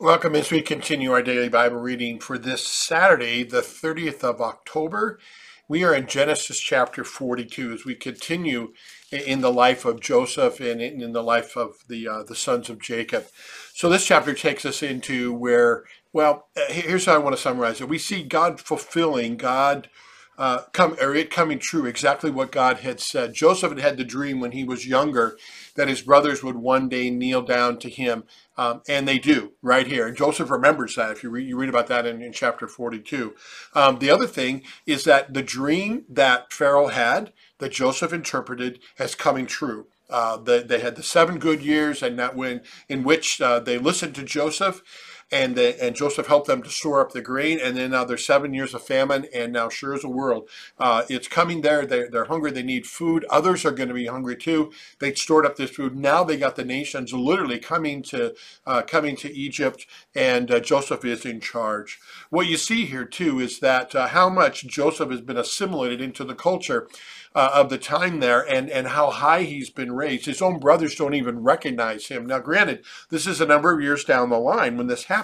Welcome as we continue our daily Bible reading for this Saturday, the 30th of October. We are in Genesis chapter 42 as we continue in the life of Joseph and in the life of the uh, the sons of Jacob. So this chapter takes us into where, well, here's how I want to summarize it. We see God fulfilling, God uh, come or it coming true exactly what God had said. Joseph had had the dream when he was younger that his brothers would one day kneel down to him, um, and they do right here. And Joseph remembers that. If you read, you read about that in, in chapter 42. Um, the other thing is that the dream that Pharaoh had, that Joseph interpreted, as coming true. Uh, the, they had the seven good years, and that when in which uh, they listened to Joseph and they, and Joseph helped them to store up the grain. And then now there's seven years of famine, and now sure as a world, uh, it's coming there. They're, they're hungry. They need food. Others are going to be hungry too. They stored up this food. Now they got the nations literally coming to uh, coming to Egypt, and uh, Joseph is in charge. What you see here too is that uh, how much Joseph has been assimilated into the culture uh, of the time there and, and how high he's been raised. His own brothers don't even recognize him. Now, granted, this is a number of years down the line when this happens,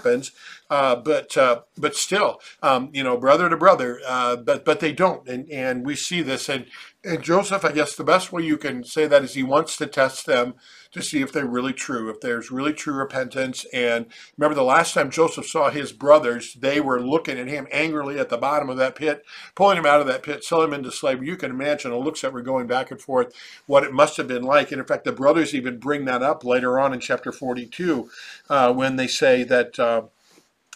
uh, but uh, but still, um, you know, brother to brother, uh, but but they don't, and and we see this, and and Joseph, I guess the best way you can say that is he wants to test them to see if they're really true, if there's really true repentance. And remember, the last time Joseph saw his brothers, they were looking at him angrily at the bottom of that pit, pulling him out of that pit, selling him into slavery. You can imagine the looks that were going back and forth, what it must have been like. And in fact, the brothers even bring that up later on in chapter 42 uh, when they say that. Uh,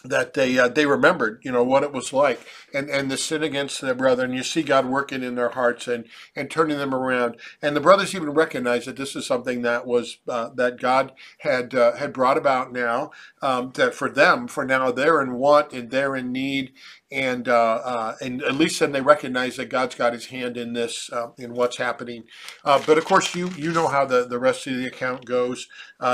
that they uh, they remembered, you know, what it was like, and and the sin against their brother, and you see God working in their hearts and and turning them around, and the brothers even recognize that this is something that was uh, that God had uh, had brought about now, um, that for them, for now they're in want and they're in need, and uh, uh, and at least then they recognize that God's got His hand in this, uh, in what's happening. But of course, you you know how the the rest of the account goes.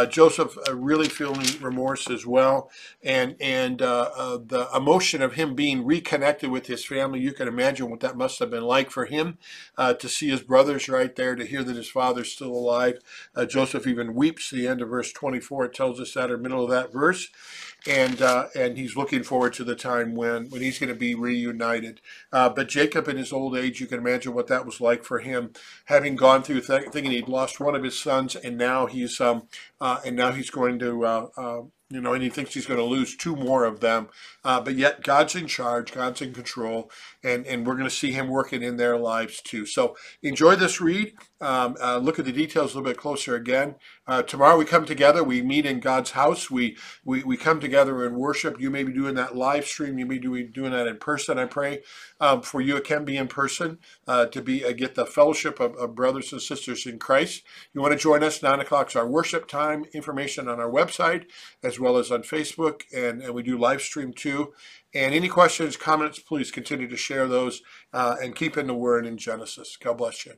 Joseph really feeling remorse as well, and and the emotion of him being reconnected with his family. You can imagine what that must have been like for him to see his brothers right there, to hear that his father's still alive. Joseph even weeps. The end of verse 24 it tells us that, or middle of that verse and uh, and he's looking forward to the time when when he's going to be reunited. Uh, but Jacob, in his old age, you can imagine what that was like for him, having gone through th- thinking he'd lost one of his sons, and now he's um, uh, and now he's going to uh, uh, you know, and he thinks he's going to lose two more of them. Uh, but yet God's in charge, God's in control, and, and we're going to see him working in their lives too. So enjoy this read. Um, uh, look at the details a little bit closer again. Uh, tomorrow we come together. We meet in God's house. We, we we come together and worship. You may be doing that live stream. You may be doing that in person. I pray um, for you. It can be in person uh, to be uh, get the fellowship of, of brothers and sisters in Christ. You want to join us? Nine o'clock is our worship time. Information on our website as well as on Facebook, and, and we do live stream too. And any questions, comments, please continue to share those uh, and keep in the word in Genesis. God bless you.